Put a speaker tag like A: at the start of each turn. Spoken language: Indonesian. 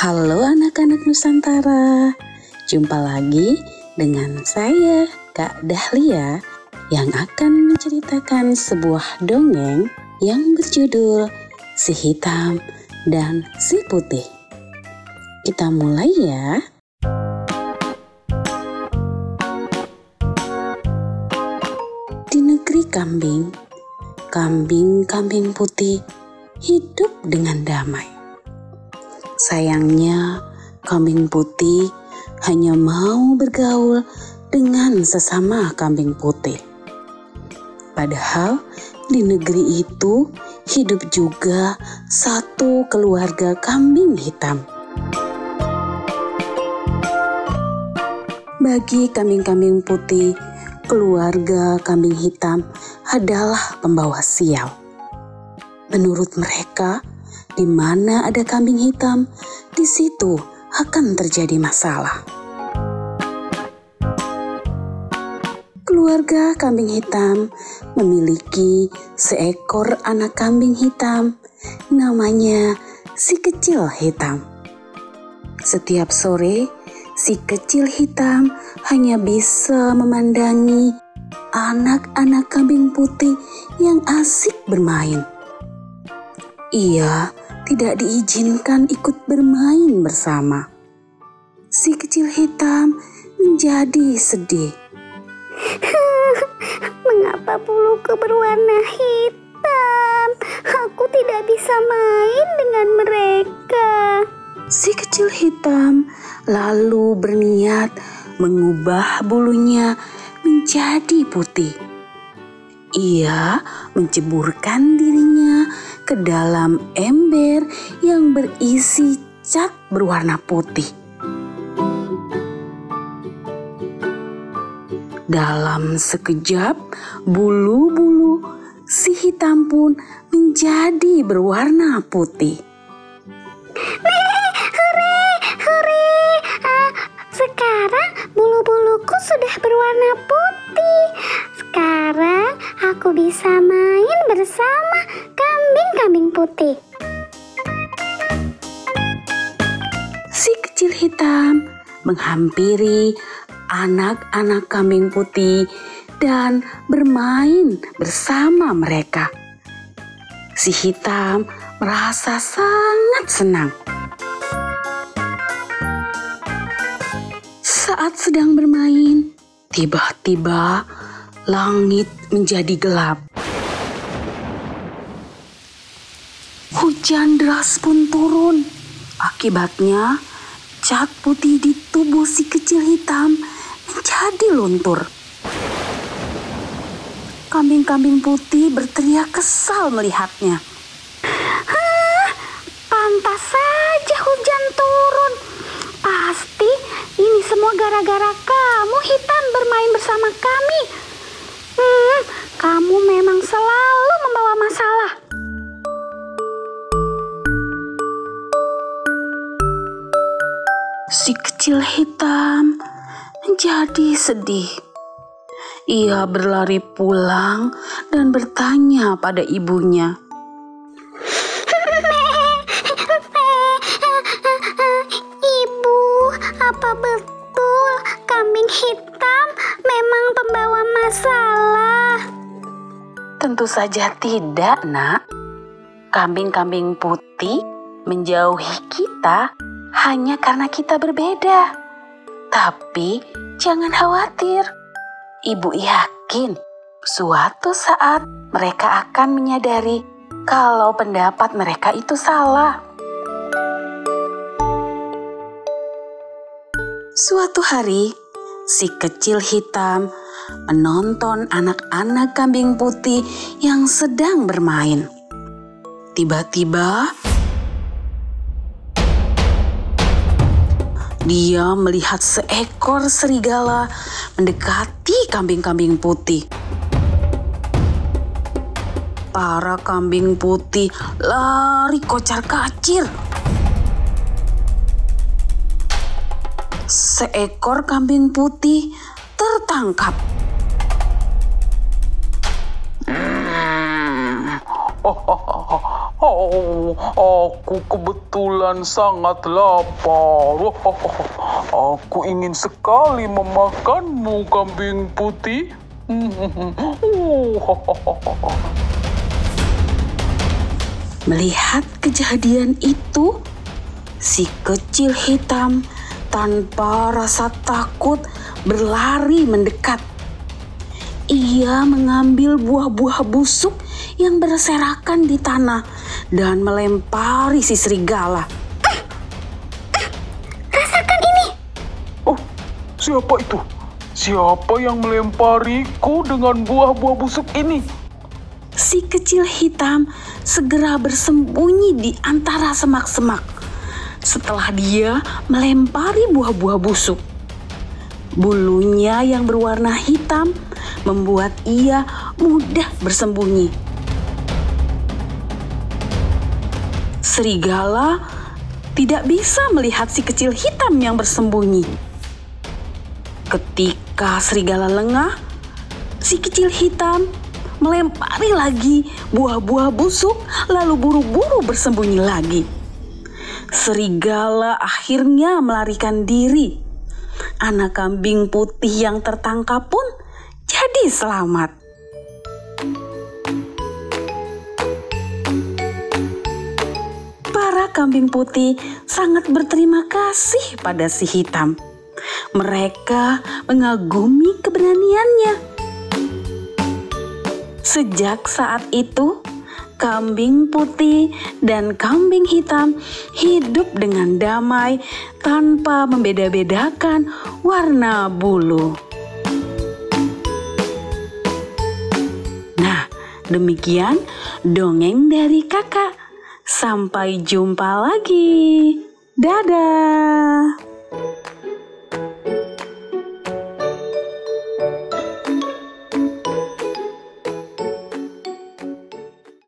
A: Halo anak-anak Nusantara, jumpa lagi dengan saya Kak Dahlia yang akan menceritakan sebuah dongeng yang berjudul Si Hitam dan Si Putih. Kita mulai ya. Di negeri kambing, kambing-kambing putih hidup dengan damai. Sayangnya, kambing putih hanya mau bergaul dengan sesama kambing putih. Padahal di negeri itu hidup juga satu keluarga kambing hitam. Bagi kambing-kambing putih, keluarga kambing hitam adalah pembawa sial. Menurut mereka, di mana ada kambing hitam, di situ akan terjadi masalah. Keluarga kambing hitam memiliki seekor anak kambing hitam, namanya si kecil hitam. Setiap sore, si kecil hitam hanya bisa memandangi anak-anak kambing putih yang asik bermain. Ia tidak diizinkan ikut bermain bersama. Si kecil hitam menjadi sedih.
B: Mengapa buluku berwarna hitam? Aku tidak bisa main dengan mereka.
A: Si kecil hitam lalu berniat mengubah bulunya menjadi putih. Ia menceburkan dirinya ke dalam ember yang berisi cat berwarna putih. Dalam sekejap, bulu-bulu si hitam pun menjadi berwarna putih.
B: Hore, hore. Ah, sekarang bulu-buluku sudah berwarna putih. Sekarang aku bisa main putih.
A: Si kecil hitam menghampiri anak-anak kambing putih dan bermain bersama mereka. Si hitam merasa sangat senang. Saat sedang bermain, tiba-tiba langit menjadi gelap. Hujan deras pun turun. Akibatnya, cat putih di tubuh si kecil hitam menjadi luntur. Kambing-kambing putih berteriak kesal melihatnya.
B: Pantas saja hujan turun. Pasti ini semua gara-gara kamu hitam bermain bersama kami. Hmm, kamu memang selalu membawa masalah.
A: Si kecil hitam menjadi sedih. Ia berlari pulang dan bertanya pada ibunya.
B: Ibu, apa betul kambing hitam memang pembawa masalah?
A: Tentu saja tidak, Nak. Kambing-kambing putih menjauhi kita hanya karena kita berbeda. Tapi jangan khawatir. Ibu yakin suatu saat mereka akan menyadari kalau pendapat mereka itu salah. Suatu hari, si kecil hitam menonton anak-anak kambing putih yang sedang bermain. Tiba-tiba, dia melihat seekor serigala mendekati kambing-kambing putih. Para kambing putih lari kocar-kacir. Seekor kambing putih tertangkap.
C: Oh, aku kebetulan sangat lapar. Aku ingin sekali memakanmu, kambing putih.
A: Melihat kejadian itu, si kecil hitam tanpa rasa takut berlari mendekat. Ia mengambil buah-buah busuk yang berserakan di tanah dan melempari si serigala.
B: Rasakan ini.
C: Oh, siapa itu? Siapa yang melempariku dengan buah-buah busuk ini?
A: Si kecil hitam segera bersembunyi di antara semak-semak. Setelah dia melempari buah-buah busuk, bulunya yang berwarna hitam membuat ia mudah bersembunyi. Serigala tidak bisa melihat si kecil hitam yang bersembunyi. Ketika serigala lengah, si kecil hitam melempari lagi buah-buah busuk, lalu buru-buru bersembunyi lagi. Serigala akhirnya melarikan diri. Anak kambing putih yang tertangkap pun jadi selamat. Kambing putih sangat berterima kasih pada si hitam. Mereka mengagumi keberaniannya. Sejak saat itu, kambing putih dan kambing hitam hidup dengan damai tanpa membeda-bedakan warna bulu. Nah, demikian dongeng dari kakak. Sampai jumpa lagi. Dadah.